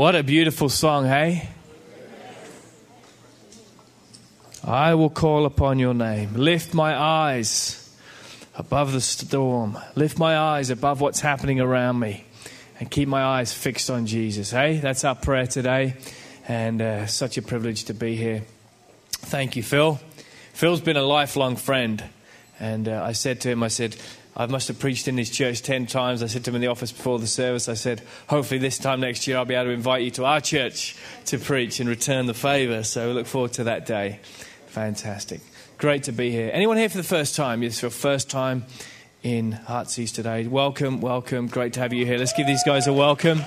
What a beautiful song, hey? I will call upon your name. Lift my eyes above the storm. Lift my eyes above what's happening around me. And keep my eyes fixed on Jesus, hey? That's our prayer today. And uh, such a privilege to be here. Thank you, Phil. Phil's been a lifelong friend. And uh, I said to him, I said, I must have preached in his church 10 times. I said to him in the office before the service, I said, hopefully this time next year I'll be able to invite you to our church to preach and return the favor. So we look forward to that day. Fantastic. Great to be here. Anyone here for the first time? It's your first time in Heartsease today. Welcome, welcome. Great to have you here. Let's give these guys a welcome.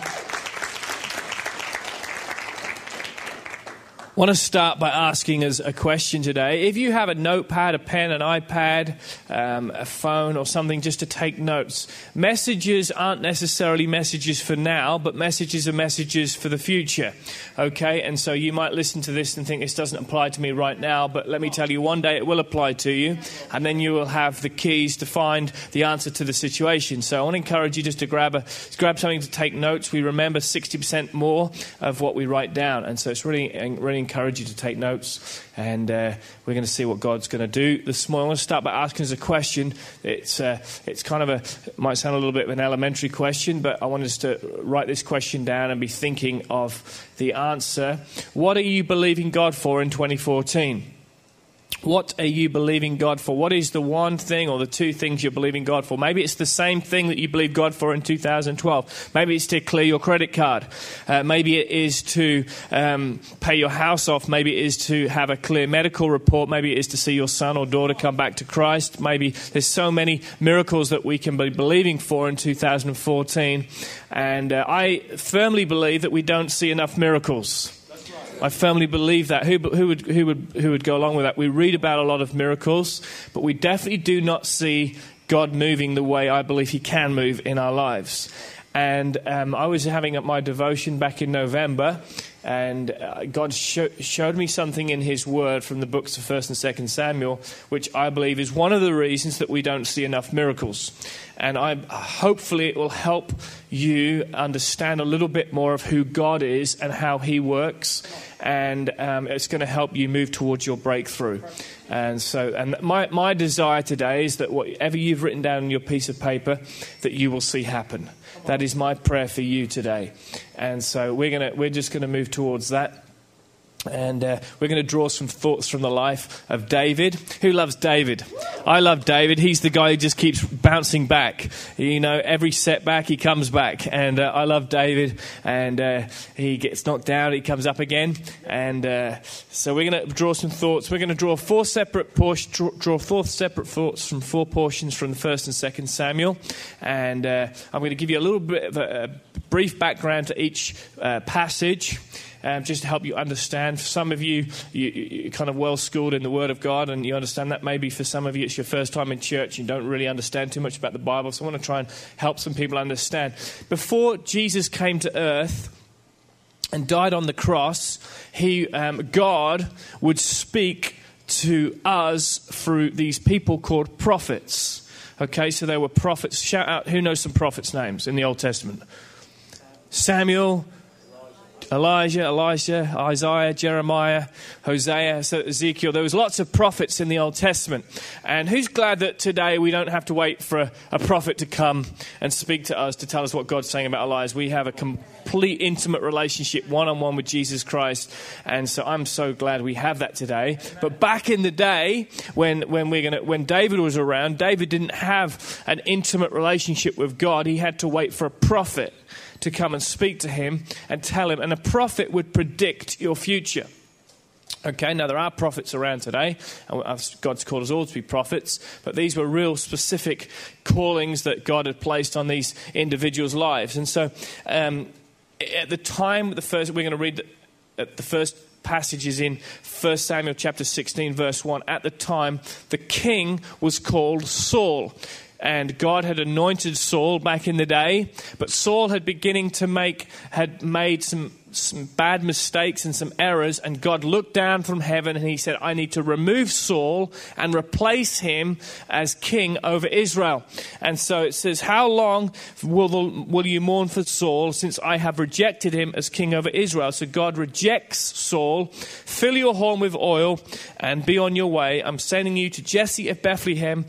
Want to start by asking us a question today. If you have a notepad, a pen, an iPad, um, a phone, or something just to take notes, messages aren't necessarily messages for now, but messages are messages for the future. Okay? And so you might listen to this and think this doesn't apply to me right now, but let me tell you, one day it will apply to you, and then you will have the keys to find the answer to the situation. So I want to encourage you just to grab, a, grab something to take notes. We remember 60% more of what we write down, and so it's really, really encourage you to take notes, and uh, we're going to see what God's going to do this morning. I want to start by asking us a question. It's uh, it's kind of a might sound a little bit of an elementary question, but I want us to write this question down and be thinking of the answer. What are you believing God for in 2014? What are you believing God for? What is the one thing or the two things you're believing God for? Maybe it's the same thing that you believed God for in 2012. Maybe it's to clear your credit card. Uh, maybe it is to um, pay your house off. Maybe it is to have a clear medical report. Maybe it is to see your son or daughter come back to Christ. Maybe there's so many miracles that we can be believing for in 2014. And uh, I firmly believe that we don't see enough miracles. I firmly believe that. Who, who, would, who, would, who would go along with that? We read about a lot of miracles, but we definitely do not see God moving the way I believe He can move in our lives. And um, I was having my devotion back in November, and uh, God sho- showed me something in His Word from the books of First and Second Samuel, which I believe is one of the reasons that we don't see enough miracles. And I hopefully it will help you understand a little bit more of who God is and how He works, and um, it's going to help you move towards your breakthrough. And so, and my my desire today is that whatever you've written down on your piece of paper, that you will see happen. That is my prayer for you today. And so we're gonna we're just going to move towards that. And uh, we're going to draw some thoughts from the life of David. Who loves David? I love David. He's the guy who just keeps bouncing back. You know, every setback, he comes back. And uh, I love David. And uh, he gets knocked down, he comes up again. And uh, so we're going to draw some thoughts. We're going to draw four separate draw, four separate thoughts from four portions from the first and second Samuel. And uh, I'm going to give you a little bit of a, a brief background to each uh, passage um, just to help you understand. For some of you, you, are kind of well schooled in the Word of God, and you understand that. Maybe for some of you, it's your first time in church, and you don't really understand too much about the Bible. So I want to try and help some people understand. Before Jesus came to earth, and died on the cross, he, um, God would speak to us through these people called prophets. Okay, so there were prophets. Shout out, who knows some prophets' names in the Old Testament? Samuel, Elijah, Elisha, Isaiah, Jeremiah, Hosea, Ezekiel. There was lots of prophets in the Old Testament. And who's glad that today we don't have to wait for a, a prophet to come and speak to us to tell us what God's saying about our lives? We have a complete intimate relationship one on one with Jesus Christ. And so I'm so glad we have that today. But back in the day when, when we're gonna, when David was around, David didn't have an intimate relationship with God. He had to wait for a prophet to come and speak to him and tell him. And a prophet would predict your future. Okay, now there are prophets around today, and God's called us all to be prophets, but these were real specific callings that God had placed on these individuals' lives. And so, um, at the time, the first we're going to read the, the first passages in 1 Samuel chapter 16, verse 1. At the time, the king was called Saul and God had anointed Saul back in the day, but Saul had beginning to make had made some some bad mistakes and some errors, and God looked down from heaven and he said, I need to remove Saul and replace him as king over Israel. And so it says, How long will, the, will you mourn for Saul since I have rejected him as king over Israel? So God rejects Saul. Fill your horn with oil and be on your way. I'm sending you to Jesse of Bethlehem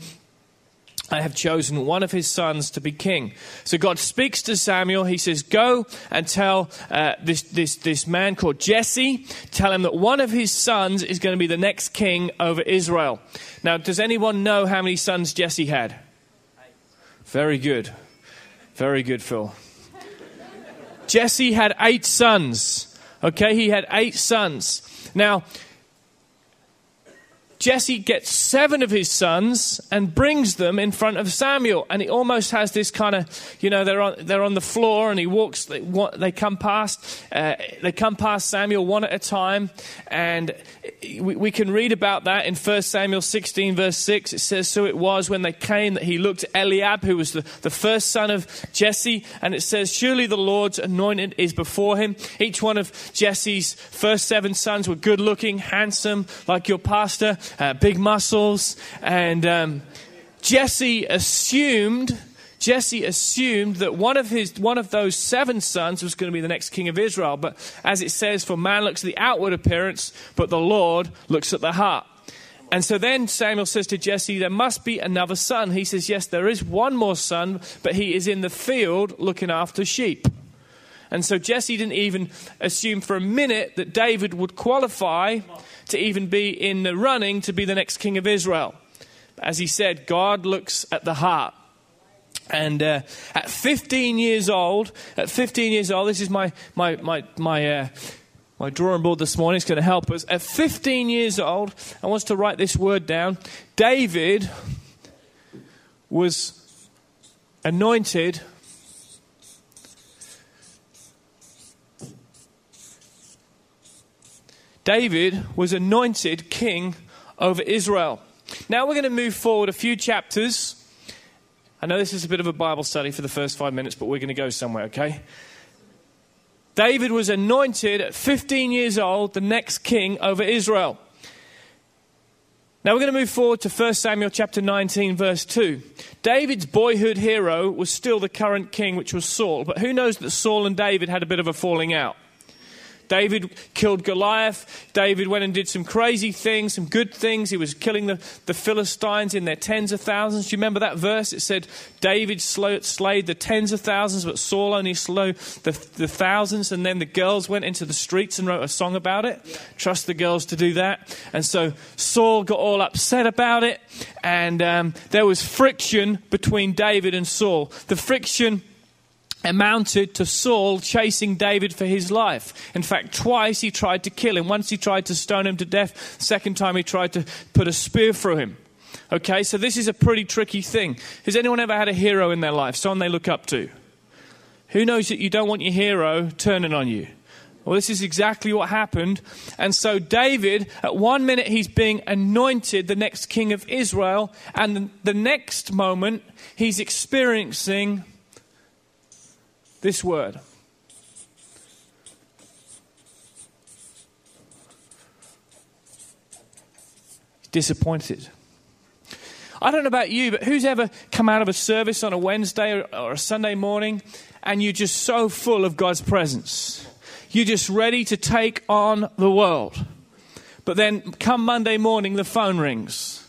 I have chosen one of his sons to be king. So God speaks to Samuel. He says, Go and tell uh, this, this, this man called Jesse, tell him that one of his sons is going to be the next king over Israel. Now, does anyone know how many sons Jesse had? Very good. Very good, Phil. Jesse had eight sons. Okay, he had eight sons. Now, Jesse gets seven of his sons and brings them in front of Samuel. And he almost has this kind of, you know, they're on, they're on the floor and he walks, they, they come past, uh, they come past Samuel one at a time. And we, we can read about that in 1 Samuel 16, verse 6. It says, So it was when they came that he looked at Eliab, who was the, the first son of Jesse. And it says, Surely the Lord's anointed is before him. Each one of Jesse's first seven sons were good looking, handsome, like your pastor uh, big muscles. And um, Jesse assumed. Jesse assumed that one of his one of those seven sons was going to be the next king of Israel. But as it says, for man looks at the outward appearance, but the Lord looks at the heart. And so then Samuel says to Jesse, There must be another son. He says, Yes, there is one more son, but he is in the field looking after sheep. And so Jesse didn't even assume for a minute that David would qualify to even be in the running to be the next king of Israel. As he said, God looks at the heart. And uh, at 15 years old, at 15 years old, this is my my my my. Uh, my drawing board this morning is going to help us. At 15 years old, I want to write this word down. David was anointed David was anointed king over Israel. Now we're going to move forward a few chapters. I know this is a bit of a Bible study for the first five minutes, but we're going to go somewhere, okay? David was anointed at 15 years old, the next king over Israel. Now we're going to move forward to 1 Samuel chapter 19, verse 2. David's boyhood hero was still the current king, which was Saul. But who knows that Saul and David had a bit of a falling out? David killed Goliath. David went and did some crazy things, some good things. He was killing the, the Philistines in their tens of thousands. Do you remember that verse? It said David slayed the tens of thousands, but Saul only slew the, the thousands. And then the girls went into the streets and wrote a song about it. Trust the girls to do that. And so Saul got all upset about it. And um, there was friction between David and Saul. The friction amounted to Saul chasing David for his life. In fact, twice he tried to kill him. Once he tried to stone him to death. Second time he tried to put a spear through him. Okay, so this is a pretty tricky thing. Has anyone ever had a hero in their life, someone they look up to? Who knows that you don't want your hero turning on you? Well, this is exactly what happened. And so, David, at one minute, he's being anointed the next king of Israel, and the next moment, he's experiencing this word. Disappointed. I don't know about you, but who's ever come out of a service on a Wednesday or, a Sunday morning and you're just so full of God's presence? you're just ready to take on the world. But then come Monday morning, the phone rings.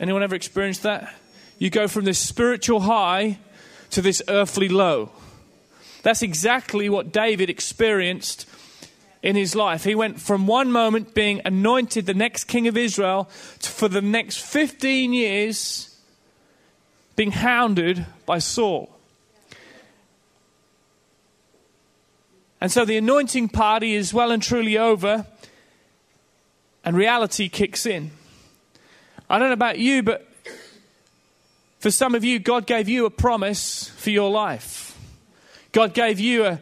Anyone ever experienced that? You go from this spiritual high to this earthly low. That's exactly what David experienced in his life. He went from one moment being anointed the next king of Israel to, for the next 15 years being hounded by Saul. And so the anointing party is well and truly over, and reality kicks in. I don't know about you, but for some of you, God gave you a promise for your life. God gave you a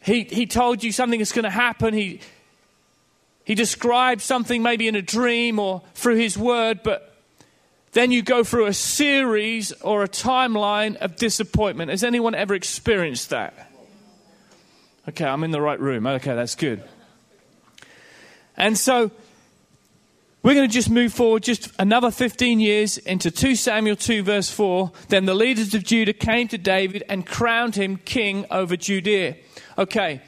he, he told you something is going to happen. He, he described something maybe in a dream or through his word, but then you go through a series or a timeline of disappointment. Has anyone ever experienced that? Okay, I'm in the right room. Okay, that's good. And so we're going to just move forward just another 15 years into 2 Samuel 2, verse 4. Then the leaders of Judah came to David and crowned him king over Judea. Okay.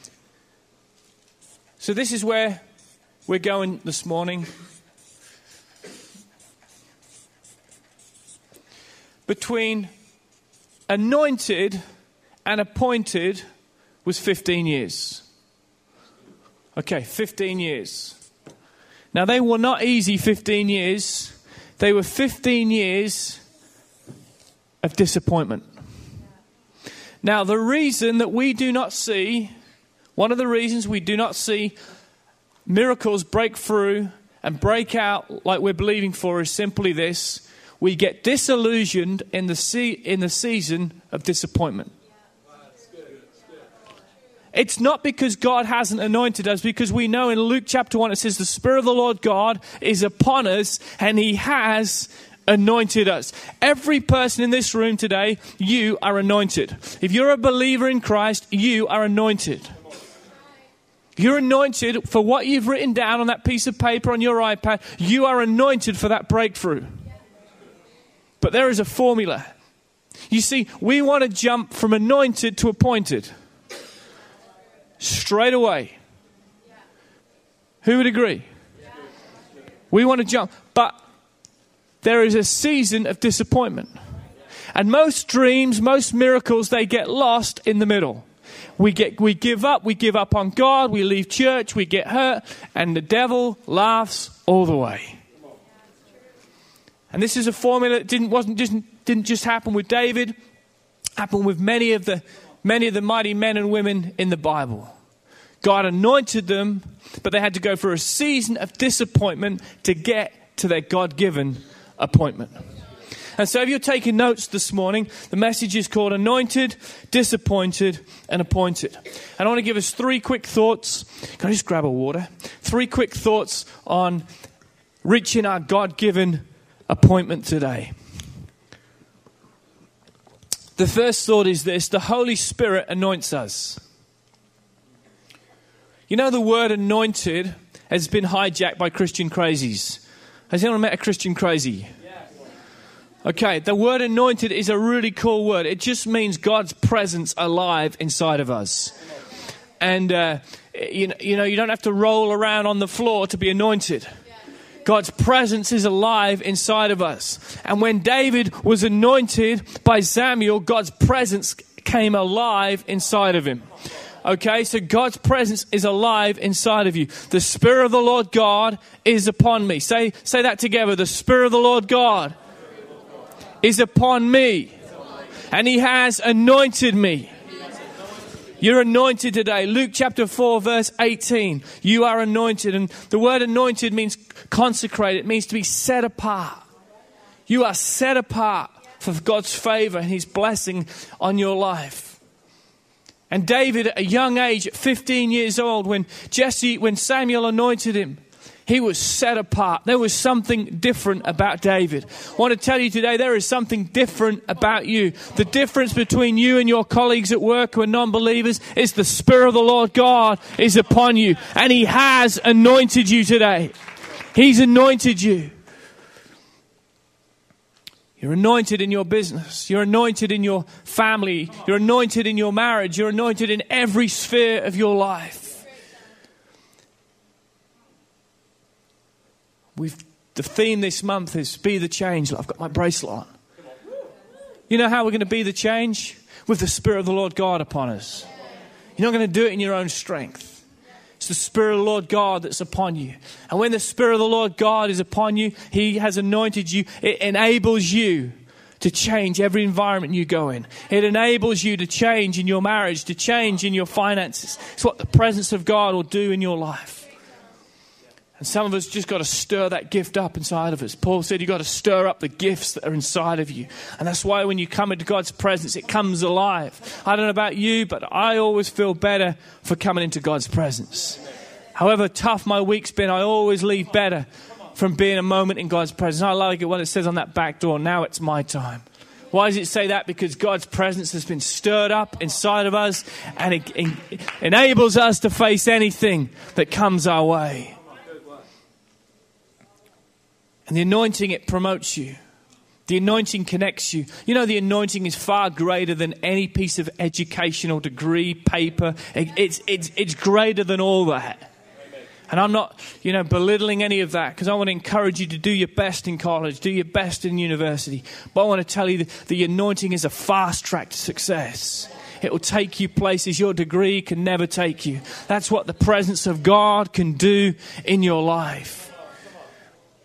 So this is where we're going this morning. Between anointed and appointed was 15 years. Okay, 15 years. Now, they were not easy 15 years, they were 15 years of disappointment. Now, the reason that we do not see, one of the reasons we do not see miracles break through and break out like we're believing for is simply this we get disillusioned in the, se- in the season of disappointment. It's not because God hasn't anointed us, because we know in Luke chapter 1 it says, The Spirit of the Lord God is upon us, and He has anointed us. Every person in this room today, you are anointed. If you're a believer in Christ, you are anointed. You're anointed for what you've written down on that piece of paper on your iPad. You are anointed for that breakthrough. But there is a formula. You see, we want to jump from anointed to appointed straight away. Who would agree? We want to jump. But there is a season of disappointment. And most dreams, most miracles, they get lost in the middle. We, get, we give up, we give up on God, we leave church, we get hurt, and the devil laughs all the way. And this is a formula that didn't, wasn't, didn't, didn't just happen with David, happened with many of, the, many of the mighty men and women in the Bible. God anointed them, but they had to go through a season of disappointment to get to their God given appointment. And so, if you're taking notes this morning, the message is called Anointed, Disappointed, and Appointed. And I want to give us three quick thoughts. Can I just grab a water? Three quick thoughts on reaching our God given appointment today. The first thought is this the Holy Spirit anoints us. You know, the word anointed has been hijacked by Christian crazies. Has anyone met a Christian crazy? Okay, the word anointed is a really cool word. It just means God's presence alive inside of us. And, uh, you, you know, you don't have to roll around on the floor to be anointed. God's presence is alive inside of us. And when David was anointed by Samuel, God's presence came alive inside of him. Okay, so God's presence is alive inside of you. The Spirit of the Lord God is upon me. Say, say that together. The Spirit of the Lord God is upon me, and He has anointed me. You're anointed today. Luke chapter 4, verse 18. You are anointed. And the word anointed means consecrated, it means to be set apart. You are set apart for God's favor and His blessing on your life. And David, at a young age, at 15 years old, when Jesse, when Samuel anointed him, he was set apart. There was something different about David. I want to tell you today, there is something different about you. The difference between you and your colleagues at work who are non believers is the Spirit of the Lord God is upon you. And He has anointed you today. He's anointed you. You're anointed in your business. You're anointed in your family. You're anointed in your marriage. You're anointed in every sphere of your life. We've, the theme this month is Be the Change. I've got my bracelet on. You know how we're going to be the change? With the Spirit of the Lord God upon us. You're not going to do it in your own strength. It's the Spirit of the Lord God that's upon you. And when the Spirit of the Lord God is upon you, He has anointed you. It enables you to change every environment you go in. It enables you to change in your marriage, to change in your finances. It's what the presence of God will do in your life. And some of us just got to stir that gift up inside of us. Paul said you've got to stir up the gifts that are inside of you. And that's why when you come into God's presence, it comes alive. I don't know about you, but I always feel better for coming into God's presence. However tough my week's been, I always leave better from being a moment in God's presence. I like it when it says on that back door, now it's my time. Why does it say that? Because God's presence has been stirred up inside of us and it, it enables us to face anything that comes our way. And the anointing, it promotes you. The anointing connects you. You know, the anointing is far greater than any piece of educational degree, paper. It's, it's, it's greater than all that. And I'm not, you know, belittling any of that because I want to encourage you to do your best in college, do your best in university. But I want to tell you that the anointing is a fast track to success. It will take you places your degree can never take you. That's what the presence of God can do in your life.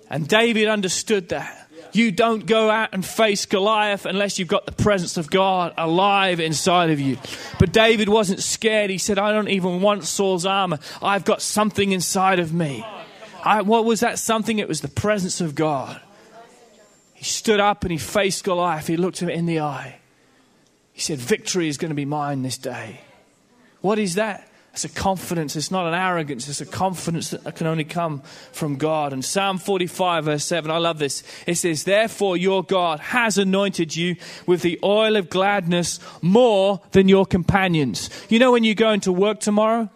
And David understood that. You don't go out and face Goliath unless you've got the presence of God alive inside of you. But David wasn't scared. He said, I don't even want Saul's armor. I've got something inside of me. I, what was that something? It was the presence of God. He stood up and he faced Goliath. He looked him in the eye. He said, Victory is going to be mine this day. What is that? It's a confidence. It's not an arrogance. It's a confidence that can only come from God. And Psalm 45, verse 7, I love this. It says, Therefore, your God has anointed you with the oil of gladness more than your companions. You know, when you go into work tomorrow,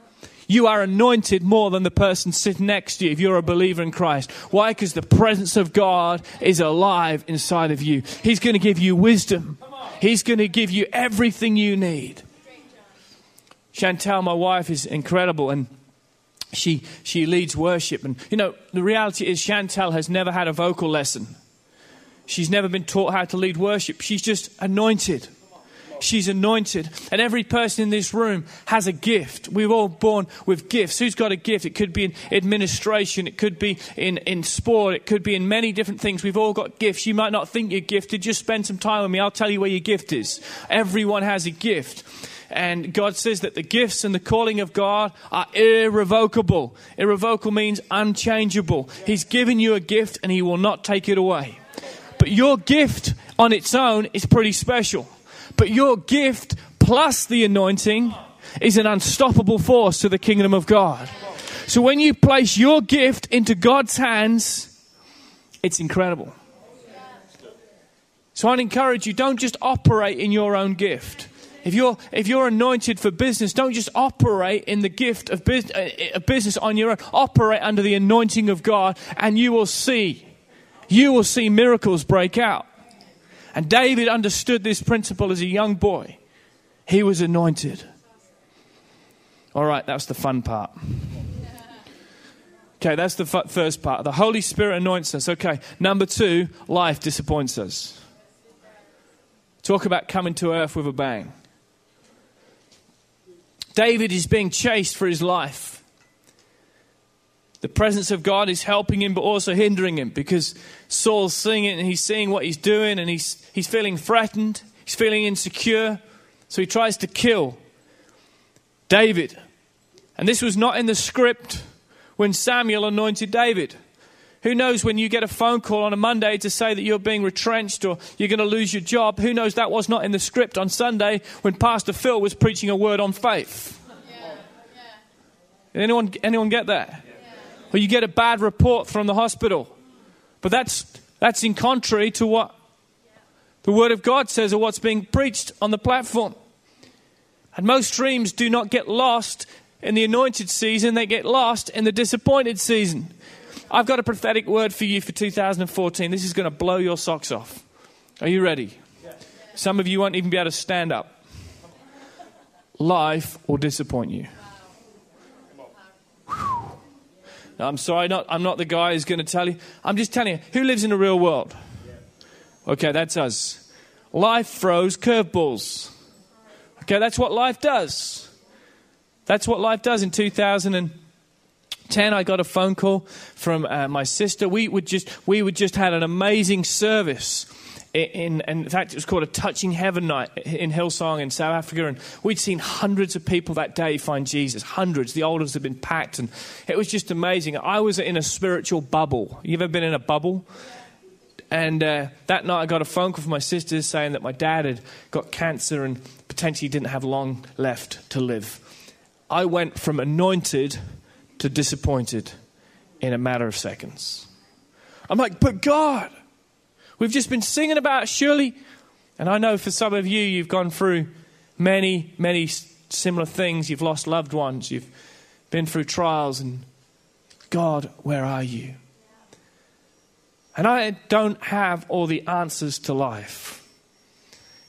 you are anointed more than the person sitting next to you if you're a believer in Christ. Why? Because the presence of God is alive inside of you. He's going to give you wisdom, He's going to give you everything you need. Chantel, my wife, is incredible and she, she leads worship. And, you know, the reality is Chantel has never had a vocal lesson. She's never been taught how to lead worship. She's just anointed. She's anointed. And every person in this room has a gift. We're all born with gifts. Who's got a gift? It could be in administration, it could be in, in sport, it could be in many different things. We've all got gifts. You might not think you're gifted. Just spend some time with me. I'll tell you where your gift is. Everyone has a gift. And God says that the gifts and the calling of God are irrevocable. Irrevocable means unchangeable. He's given you a gift and He will not take it away. But your gift on its own is pretty special. But your gift plus the anointing is an unstoppable force to the kingdom of God. So when you place your gift into God's hands, it's incredible. So I'd encourage you don't just operate in your own gift. If you're, if you're anointed for business, don't just operate in the gift of business, uh, business on your own. Operate under the anointing of God, and you will see, you will see miracles break out. And David understood this principle as a young boy. He was anointed. All right, that's the fun part. Okay, that's the first part. The Holy Spirit anoints us. Okay, number two, life disappoints us. Talk about coming to earth with a bang. David is being chased for his life. The presence of God is helping him, but also hindering him because Saul's seeing it and he's seeing what he's doing and he's, he's feeling threatened, he's feeling insecure. So he tries to kill David. And this was not in the script when Samuel anointed David. Who knows when you get a phone call on a Monday to say that you're being retrenched or you're going to lose your job? Who knows that was not in the script on Sunday when Pastor Phil was preaching a word on faith? Yeah. Yeah. Anyone, anyone get that? Yeah. Or you get a bad report from the hospital. But that's, that's in contrary to what the Word of God says or what's being preached on the platform. And most dreams do not get lost in the anointed season, they get lost in the disappointed season. I've got a prophetic word for you for 2014. This is going to blow your socks off. Are you ready? Some of you won't even be able to stand up. Life will disappoint you. Now, I'm sorry, not, I'm not the guy who's going to tell you. I'm just telling you, who lives in the real world? Okay, that's us. Life throws curveballs. Okay, that's what life does. That's what life does. In 2010, I got a phone call from uh, my sister. We would just we would just had an amazing service. In, in, in fact, it was called a Touching Heaven night in Hillsong in South Africa, and we'd seen hundreds of people that day find Jesus. Hundreds. The altars had been packed, and it was just amazing. I was in a spiritual bubble. You ever been in a bubble? And uh, that night, I got a phone call from my sister saying that my dad had got cancer and potentially didn't have long left to live. I went from anointed to disappointed in a matter of seconds. I'm like, but God, we've just been singing about surely. And I know for some of you, you've gone through many, many similar things. You've lost loved ones, you've been through trials, and God, where are you? And I don't have all the answers to life.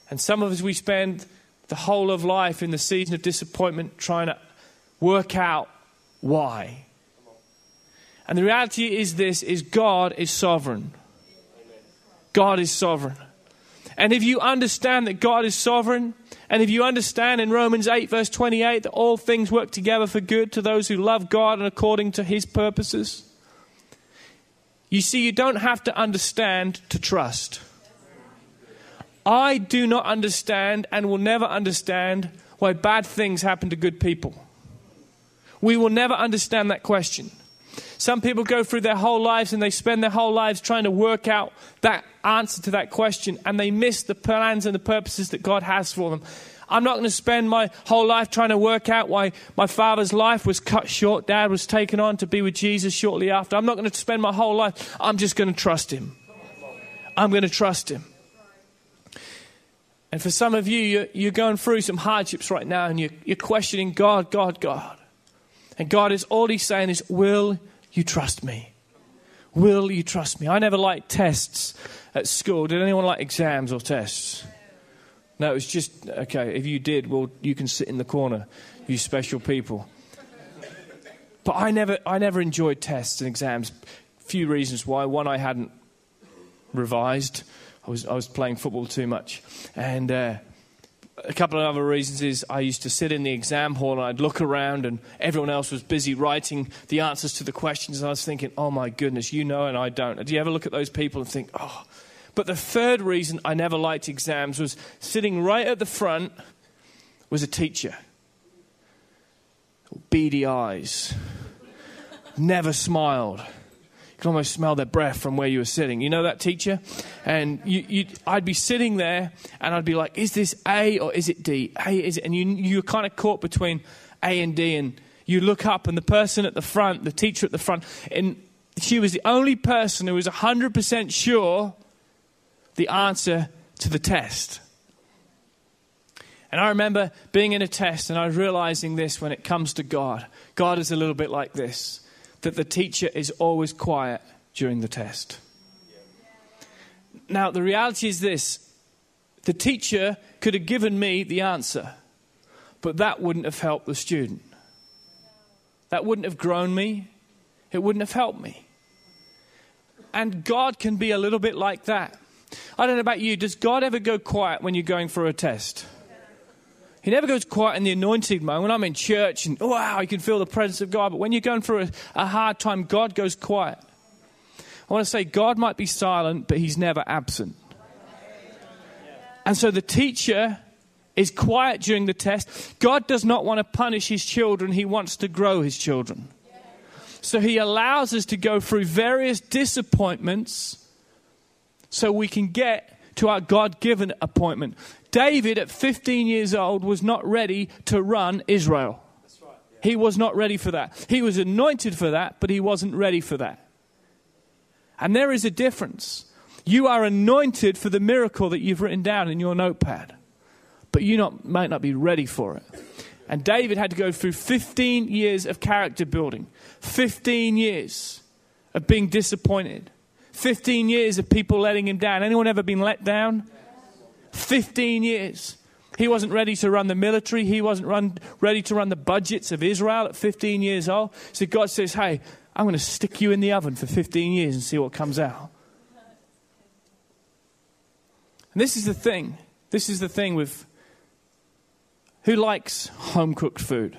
And some of us, we spend the whole of life in the season of disappointment trying to work out why. And the reality is this is God is sovereign. God is sovereign. And if you understand that God is sovereign, and if you understand in Romans 8, verse 28, that all things work together for good to those who love God and according to his purposes, you see, you don't have to understand to trust. I do not understand and will never understand why bad things happen to good people. We will never understand that question. Some people go through their whole lives and they spend their whole lives trying to work out that answer to that question and they miss the plans and the purposes that God has for them. I'm not going to spend my whole life trying to work out why my father's life was cut short. Dad was taken on to be with Jesus shortly after. I'm not going to spend my whole life. I'm just going to trust him. I'm going to trust him. And for some of you, you're, going through some hardships right now and you're questioning God, God, God. And God is all He's saying is, Will you trust me? Will you trust me? I never liked tests at school. Did anyone like exams or tests? No, it was just, okay, if you did, well, you can sit in the corner, you special people. But I never, I never enjoyed tests and exams. Few reasons why. One, I hadn't revised. I was, I was playing football too much. And uh, a couple of other reasons is I used to sit in the exam hall and I'd look around and everyone else was busy writing the answers to the questions. And I was thinking, oh my goodness, you know and I don't. Do you ever look at those people and think, oh, but the third reason I never liked exams was sitting right at the front was a teacher. Beady eyes. Never smiled. Could almost smell their breath from where you were sitting. You know that teacher? And you, you, I'd be sitting there and I'd be like, is this A or is it D? A, is it? And you, you're kind of caught between A and D. And you look up and the person at the front, the teacher at the front, and she was the only person who was 100% sure the answer to the test. And I remember being in a test and I was realizing this when it comes to God. God is a little bit like this that the teacher is always quiet during the test. Now, the reality is this the teacher could have given me the answer, but that wouldn't have helped the student. That wouldn't have grown me, it wouldn't have helped me. And God can be a little bit like that. I don't know about you, does God ever go quiet when you're going for a test? He never goes quiet in the anointed moment. When I'm in church and wow, you can feel the presence of God. But when you're going through a, a hard time, God goes quiet. I want to say God might be silent, but he's never absent. And so the teacher is quiet during the test. God does not want to punish his children, he wants to grow his children. So he allows us to go through various disappointments so we can get to our God given appointment. David, at 15 years old, was not ready to run Israel. He was not ready for that. He was anointed for that, but he wasn't ready for that. And there is a difference. You are anointed for the miracle that you've written down in your notepad, but you not, might not be ready for it. And David had to go through 15 years of character building, 15 years of being disappointed, 15 years of people letting him down. Anyone ever been let down? 15 years. He wasn't ready to run the military. He wasn't run, ready to run the budgets of Israel at 15 years old. So God says, Hey, I'm going to stick you in the oven for 15 years and see what comes out. And this is the thing. This is the thing with who likes home cooked food?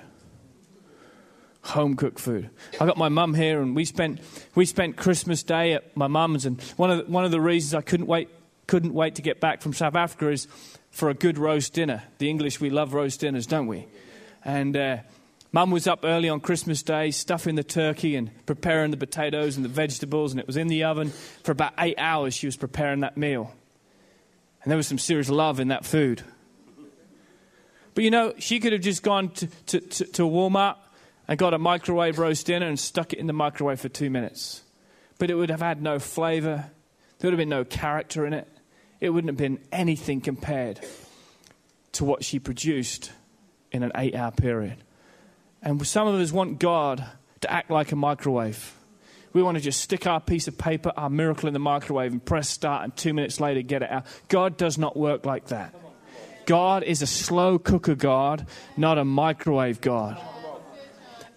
Home cooked food. I got my mum here, and we spent we spent Christmas Day at my mum's. And one of the, one of the reasons I couldn't wait couldn't wait to get back from South Africa is for a good roast dinner. The English we love roast dinners, don't we? And uh, Mum was up early on Christmas Day, stuffing the turkey and preparing the potatoes and the vegetables, and it was in the oven for about eight hours. She was preparing that meal. And there was some serious love in that food. But you know, she could have just gone to, to, to, to Walmart and got a microwave roast dinner and stuck it in the microwave for two minutes. But it would have had no flavor, there would have been no character in it. It wouldn't have been anything compared to what she produced in an eight hour period. And some of us want God to act like a microwave. We want to just stick our piece of paper, our miracle in the microwave, and press start, and two minutes later get it out. God does not work like that. God is a slow cooker God, not a microwave God.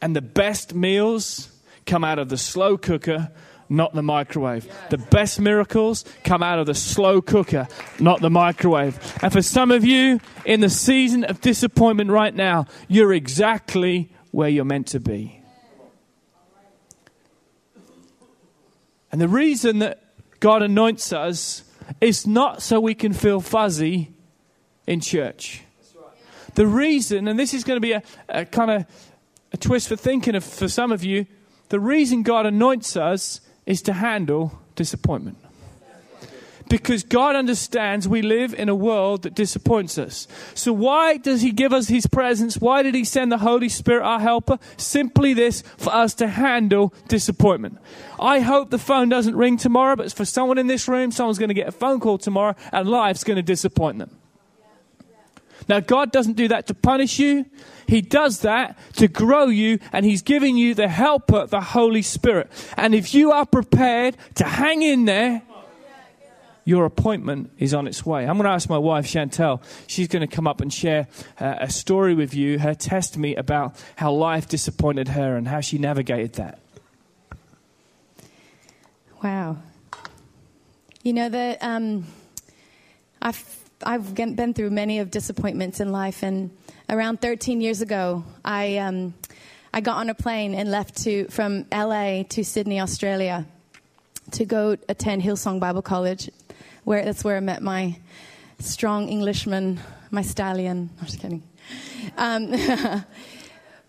And the best meals come out of the slow cooker, not the microwave. The best miracles come out of the slow cooker, not the microwave. And for some of you in the season of disappointment right now, you're exactly where you're meant to be. And the reason that God anoints us is not so we can feel fuzzy in church. The reason, and this is going to be a, a kind of a twist for thinking of, for some of you, the reason God anoints us is to handle disappointment. Because God understands we live in a world that disappoints us. So, why does He give us His presence? Why did He send the Holy Spirit, our helper? Simply this for us to handle disappointment. I hope the phone doesn't ring tomorrow, but for someone in this room, someone's going to get a phone call tomorrow and life's going to disappoint them. Now, God doesn't do that to punish you. He does that to grow you, and He's giving you the helper, the Holy Spirit. And if you are prepared to hang in there, your appointment is on its way. I'm going to ask my wife, Chantel. She's going to come up and share uh, a story with you, her testimony about how life disappointed her and how she navigated that. Wow. You know that um, I've I've been through many of disappointments in life, and around 13 years ago, I um, I got on a plane and left to from LA to Sydney, Australia, to go attend Hillsong Bible College, where that's where I met my strong Englishman, my stallion. I'm just kidding. Um,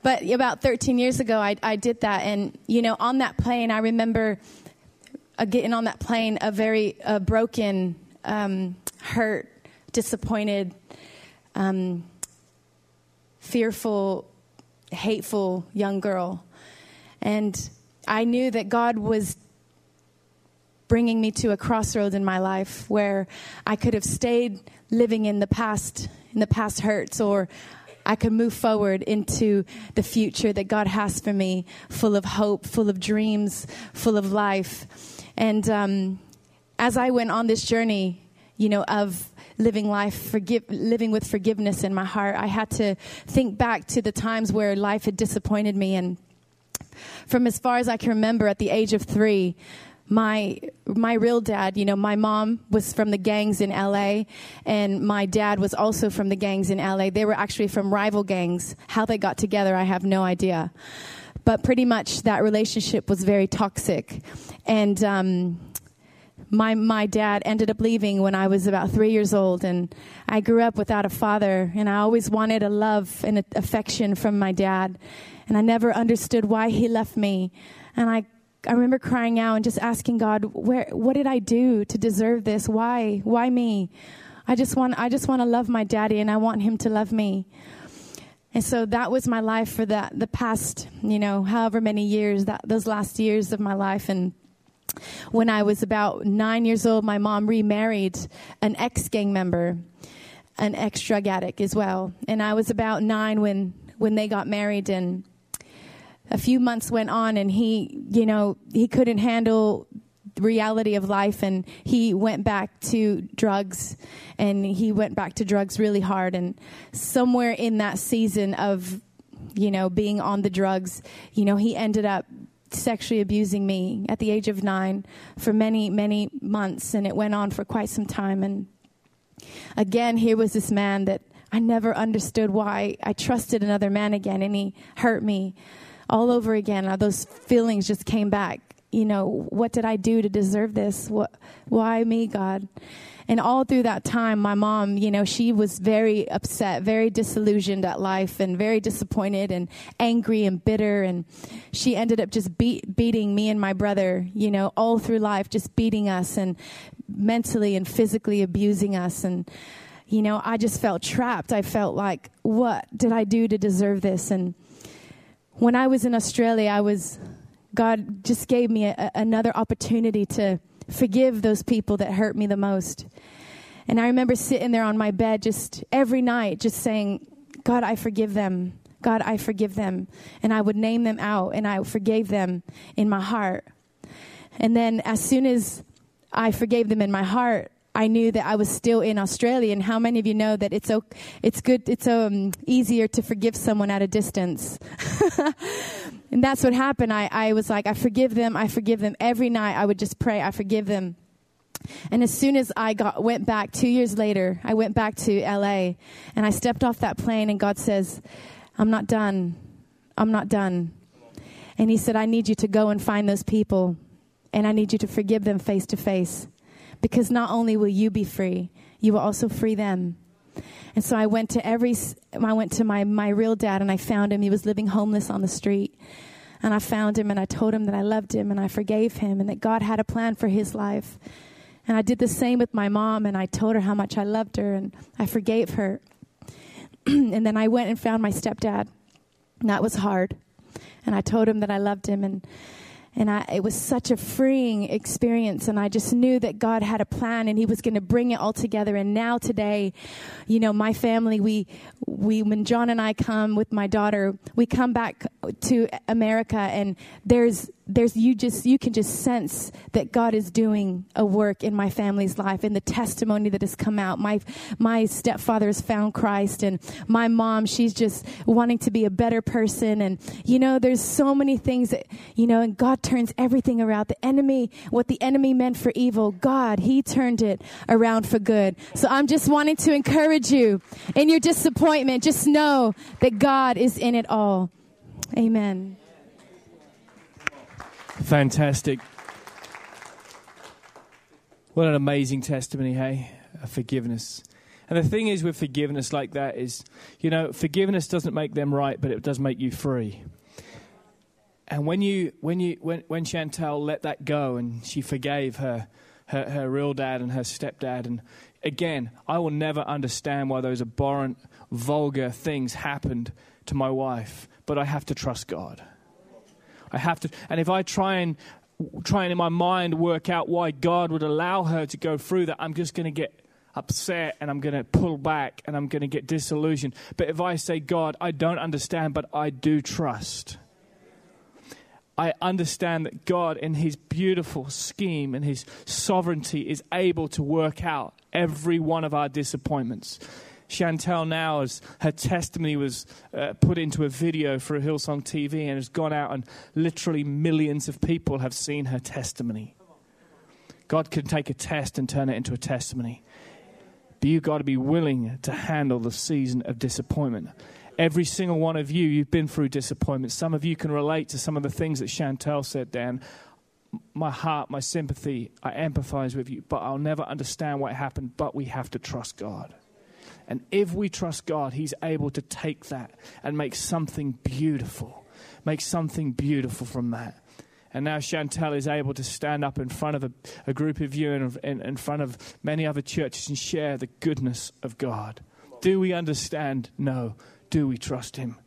but about 13 years ago, I, I did that, and you know, on that plane, I remember uh, getting on that plane a very uh, broken, um, hurt, disappointed, um, fearful, hateful young girl. And I knew that God was bringing me to a crossroads in my life where I could have stayed living in the past, in the past hurts, or I could move forward into the future that God has for me, full of hope, full of dreams, full of life. And um, as I went on this journey, you know, of living life, forgive, living with forgiveness in my heart, I had to think back to the times where life had disappointed me. And from as far as I can remember, at the age of three, my my real dad, you know, my mom was from the gangs in LA and my dad was also from the gangs in LA. They were actually from rival gangs. How they got together, I have no idea. But pretty much that relationship was very toxic. And um, my my dad ended up leaving when I was about three years old, and I grew up without a father, and I always wanted a love and a affection from my dad, and I never understood why he left me, and I. I remember crying out and just asking God, "Where? What did I do to deserve this? Why? Why me? I just want. I just want to love my daddy, and I want him to love me." And so that was my life for that the past, you know, however many years that those last years of my life, and when I was about nine years old, my mom remarried an ex gang member, an ex drug addict as well. And I was about nine when, when they got married, and a few months went on, and he, you know, he couldn't handle reality of life and he went back to drugs and he went back to drugs really hard and somewhere in that season of you know being on the drugs you know he ended up sexually abusing me at the age of 9 for many many months and it went on for quite some time and again here was this man that I never understood why I trusted another man again and he hurt me all over again. Those feelings just came back you know, what did I do to deserve this? What, why me, God? And all through that time, my mom, you know, she was very upset, very disillusioned at life, and very disappointed and angry and bitter. And she ended up just beat, beating me and my brother, you know, all through life, just beating us and mentally and physically abusing us. And, you know, I just felt trapped. I felt like, what did I do to deserve this? And when I was in Australia, I was God just gave me a, another opportunity to forgive those people that hurt me the most. And I remember sitting there on my bed just every night, just saying, God, I forgive them. God, I forgive them. And I would name them out and I forgave them in my heart. And then as soon as I forgave them in my heart, I knew that I was still in Australia. And how many of you know that it's it's good, it's um, easier to forgive someone at a distance? and that's what happened. I, I was like, I forgive them. I forgive them. Every night I would just pray, I forgive them. And as soon as I got went back two years later, I went back to LA and I stepped off that plane and God says, I'm not done. I'm not done. And he said, I need you to go and find those people and I need you to forgive them face to face because not only will you be free, you will also free them. And so I went to every, I went to my, my real dad and I found him. He was living homeless on the street. And I found him and I told him that I loved him and I forgave him and that God had a plan for his life. And I did the same with my mom and I told her how much I loved her and I forgave her. and then I went and found my stepdad. And that was hard. And I told him that I loved him and and I, it was such a freeing experience. And I just knew that God had a plan and He was going to bring it all together. And now, today, you know, my family, we, we, when John and I come with my daughter, we come back to America and there's, there's you just you can just sense that God is doing a work in my family's life and the testimony that has come out. My my stepfather has found Christ and my mom, she's just wanting to be a better person and you know, there's so many things that you know, and God turns everything around. The enemy, what the enemy meant for evil, God, he turned it around for good. So I'm just wanting to encourage you in your disappointment, just know that God is in it all. Amen. Fantastic. What an amazing testimony, hey? Of forgiveness. And the thing is with forgiveness like that is, you know, forgiveness doesn't make them right, but it does make you free. And when you when you when when Chantel let that go and she forgave her her, her real dad and her stepdad and again, I will never understand why those abhorrent, vulgar things happened to my wife, but I have to trust God. I have to, and if I try and try and in my mind work out why God would allow her to go through that, I'm just going to get upset and I'm going to pull back and I'm going to get disillusioned. But if I say, God, I don't understand, but I do trust. I understand that God, in His beautiful scheme and His sovereignty, is able to work out every one of our disappointments. Chantel now, as her testimony was uh, put into a video for Hillsong TV and has gone out, and literally millions of people have seen her testimony. God can take a test and turn it into a testimony. But you've got to be willing to handle the season of disappointment. Every single one of you, you've been through disappointment. Some of you can relate to some of the things that Chantel said, Dan. My heart, my sympathy, I empathize with you, but I'll never understand what happened. But we have to trust God. And if we trust God, He's able to take that and make something beautiful, make something beautiful from that. And now Chantel is able to stand up in front of a, a group of you and in, in front of many other churches and share the goodness of God. Do we understand? No. Do we trust Him?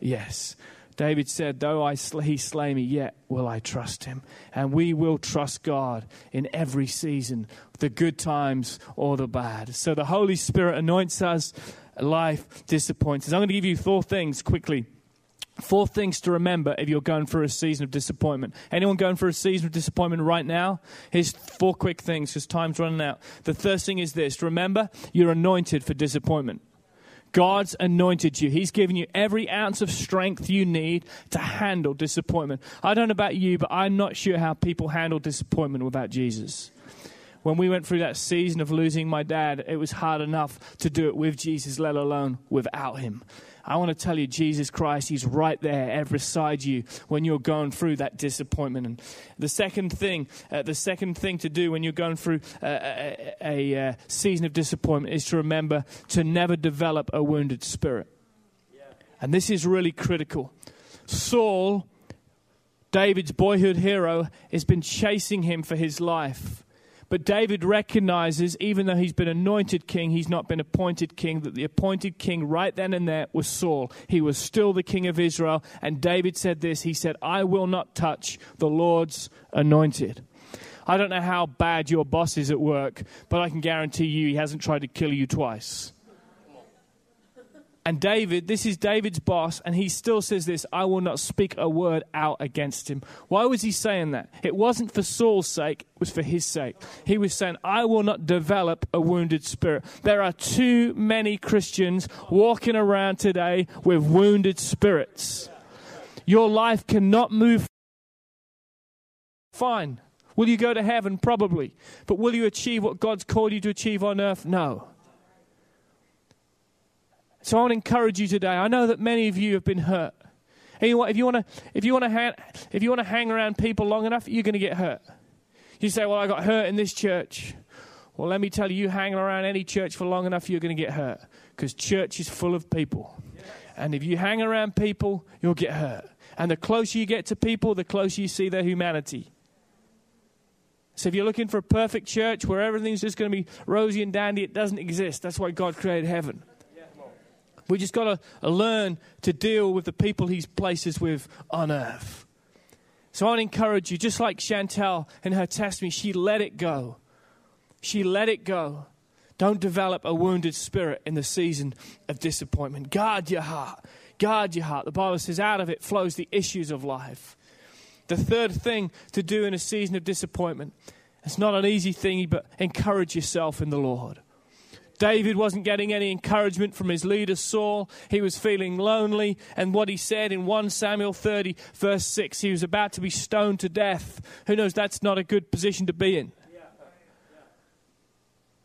Yes. David said, Though I sl- he slay me, yet will I trust him. And we will trust God in every season, the good times or the bad. So the Holy Spirit anoints us, life disappoints us. I'm going to give you four things quickly Four things to remember if you're going through a season of disappointment. Anyone going through a season of disappointment right now? Here's four quick things because time's running out. The first thing is this remember, you're anointed for disappointment. God's anointed you. He's given you every ounce of strength you need to handle disappointment. I don't know about you, but I'm not sure how people handle disappointment without Jesus. When we went through that season of losing my dad, it was hard enough to do it with Jesus, let alone without him. I want to tell you, Jesus Christ, He's right there, ever beside you when you're going through that disappointment. And the second thing, uh, the second thing to do when you're going through uh, a, a, a, season of disappointment is to remember to never develop a wounded spirit. And this is really critical. Saul, David's boyhood hero, has been chasing him for his life. But David recognizes, even though he's been anointed king, he's not been appointed king, that the appointed king right then and there was Saul. He was still the king of Israel. And David said this He said, I will not touch the Lord's anointed. I don't know how bad your boss is at work, but I can guarantee you he hasn't tried to kill you twice. And David, this is David's boss, and he still says this I will not speak a word out against him. Why was he saying that? It wasn't for Saul's sake, it was for his sake. He was saying, I will not develop a wounded spirit. There are too many Christians walking around today with wounded spirits. Your life cannot move fine. Will you go to heaven? Probably. But will you achieve what God's called you to achieve on earth? No. So I want to encourage you today. I know that many of you have been hurt. If you want to, if you want to, hang, if you want to hang around people long enough, you're going to get hurt. You say, "Well, I got hurt in this church." Well, let me tell you, you hang around any church for long enough, you're going to get hurt because church is full of people. And if you hang around people, you'll get hurt. And the closer you get to people, the closer you see their humanity. So if you're looking for a perfect church where everything's just going to be rosy and dandy, it doesn't exist. That's why God created heaven. We just got to uh, learn to deal with the people He's placed us with on earth. So I want to encourage you, just like Chantel in her testimony, she let it go. She let it go. Don't develop a wounded spirit in the season of disappointment. Guard your heart. Guard your heart. The Bible says, out of it flows the issues of life. The third thing to do in a season of disappointment, it's not an easy thing, but encourage yourself in the Lord. David wasn't getting any encouragement from his leader Saul. He was feeling lonely. And what he said in 1 Samuel 30, verse 6, he was about to be stoned to death. Who knows? That's not a good position to be in.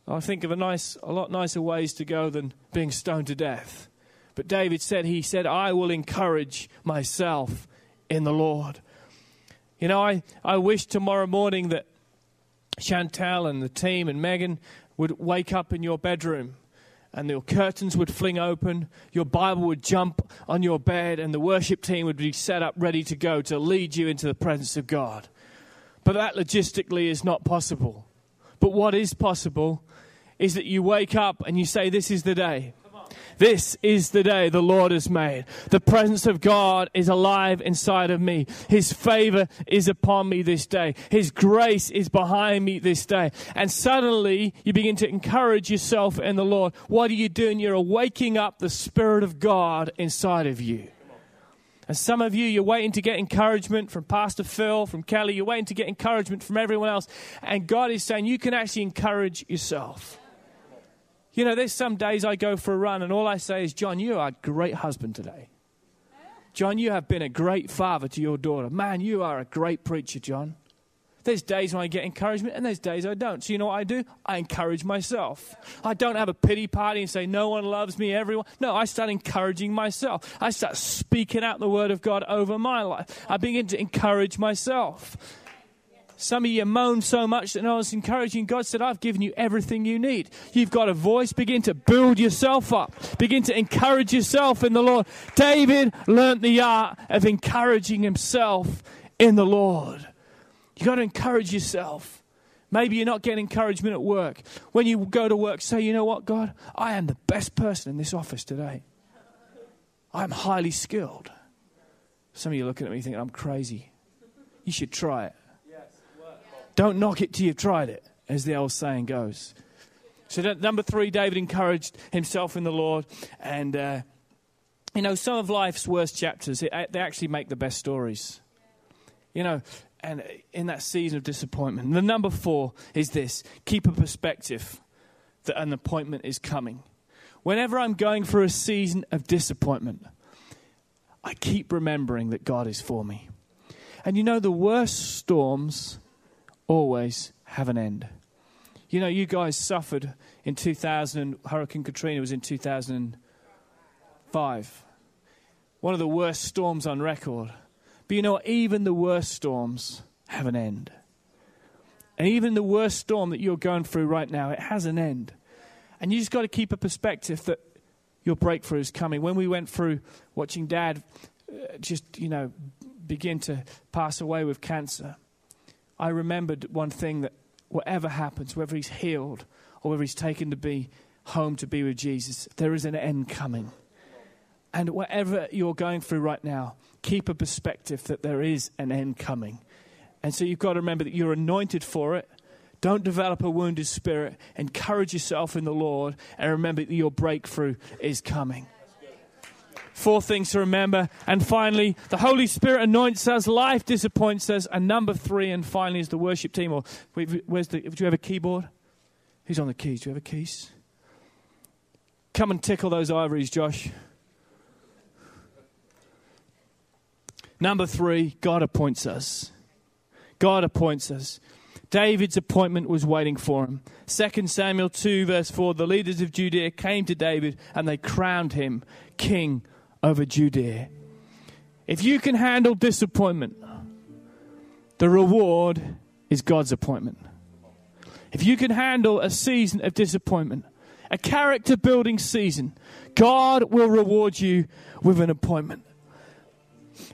I think of a nice, a lot nicer ways to go than being stoned to death. But David said, he said, I will encourage myself in the Lord. You know, I, I wish tomorrow morning that Chantel and the team and Megan would wake up in your bedroom and your curtains would fling open, your Bible would jump on your bed, and the worship team would be set up ready to go to lead you into the presence of God. But that logistically is not possible. But what is possible is that you wake up and you say, This is the day. This is the day the Lord has made. The presence of God is alive inside of me. His favor is upon me this day. His grace is behind me this day. And suddenly you begin to encourage yourself in the Lord. What are you doing? You're waking up the Spirit of God inside of you. And some of you, you're waiting to get encouragement from Pastor Phil, from Kelly. You're waiting to get encouragement from everyone else. And God is saying you can actually encourage yourself. You know, there's some days I go for a run and all I say is, John, you are a great husband today. John, you have been a great father to your daughter. Man, you are a great preacher, John. There's days when I get encouragement and there's days I don't. So you know what I do? I encourage myself. I don't have a pity party and say, no one loves me, everyone. No, I start encouraging myself. I start speaking out the word of God over my life. I begin to encourage myself. Some of you moan so much that I was encouraging. God said, I've given you everything you need. You've got a voice. Begin to build yourself up. Begin to encourage yourself in the Lord. David learnt the art of encouraging himself in the Lord. You've got to encourage yourself. Maybe you're not getting encouragement at work. When you go to work, say, you know what, God, I am the best person in this office today. I'm highly skilled. Some of you are looking at me thinking, I'm crazy. You should try it. Don't knock it till you've tried it, as the old saying goes. So, that, number three, David encouraged himself in the Lord. And uh, you know, some of life's worst chapters, it, they actually make the best stories. You know, and in that season of disappointment. The number four is this keep a perspective that an appointment is coming. Whenever I'm going through a season of disappointment, I keep remembering that God is for me. And you know, the worst storms always have an end. You know, you guys suffered in 2000, Hurricane Katrina was in 2005. One of the worst storms on record. But you know, even the worst storms have an end. And even the worst storm that you're going through right now, it has an end. And you just got to keep a perspective that your breakthrough is coming. When we went through watching dad uh, just, you know, begin to pass away with cancer, I remembered one thing that whatever happens, whether he's healed or whether he's taken to be home to be with Jesus, there is an end coming. And whatever you're going through right now, keep a perspective that there is an end coming. And so you've got to remember that you're anointed for it. Don't develop a wounded spirit. Encourage yourself in the Lord and remember that your breakthrough is coming. Four things to remember. And finally, the Holy Spirit anoints us, life disappoints us. And number three, and finally, is the worship team. Or where's the, do you have a keyboard? Who's on the keys? Do you have a keys? Come and tickle those ivories, Josh. Number three, God appoints us. God appoints us. David's appointment was waiting for him. 2 Samuel 2, verse 4 the leaders of Judea came to David and they crowned him king over Judea. If you can handle disappointment, the reward is God's appointment. If you can handle a season of disappointment, a character building season, God will reward you with an appointment.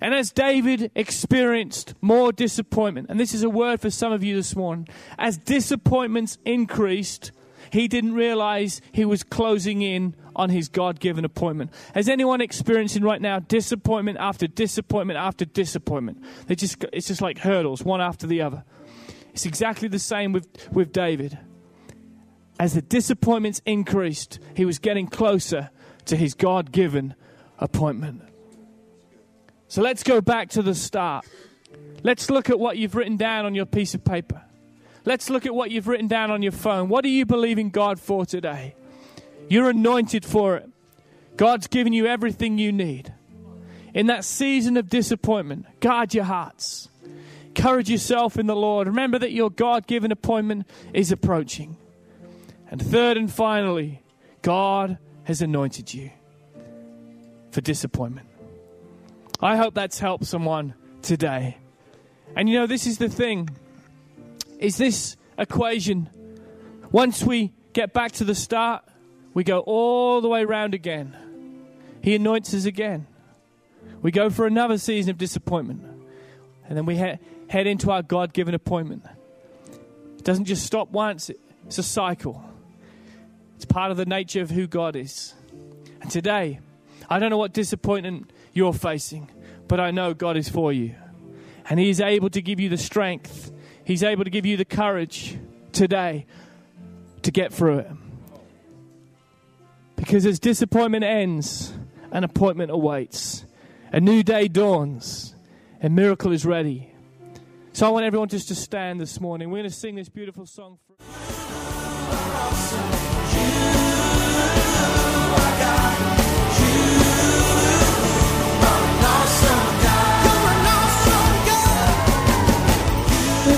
And as David experienced more disappointment, and this is a word for some of you this morning, as disappointments increased, he didn't realize he was closing in on his God given appointment. Has anyone experiencing right now disappointment after disappointment after disappointment? They just, it's just like hurdles, one after the other. It's exactly the same with, with David. As the disappointments increased, he was getting closer to his God given appointment. So let's go back to the start. Let's look at what you've written down on your piece of paper. Let's look at what you've written down on your phone. What are you believing God for today? You're anointed for it. God's given you everything you need. In that season of disappointment, guard your hearts. Encourage yourself in the Lord. Remember that your God given appointment is approaching. And third and finally, God has anointed you for disappointment. I hope that's helped someone today. And you know, this is the thing is this equation. Once we get back to the start, we go all the way around again. He anoints us again. We go for another season of disappointment. And then we he- head into our God given appointment. It doesn't just stop once, it's a cycle. It's part of the nature of who God is. And today, I don't know what disappointment you're facing, but I know God is for you. And He is able to give you the strength, He's able to give you the courage today to get through it. Because as disappointment ends, an appointment awaits, a new day dawns, a miracle is ready. So I want everyone just to stand this morning. We're going to sing this beautiful song. For-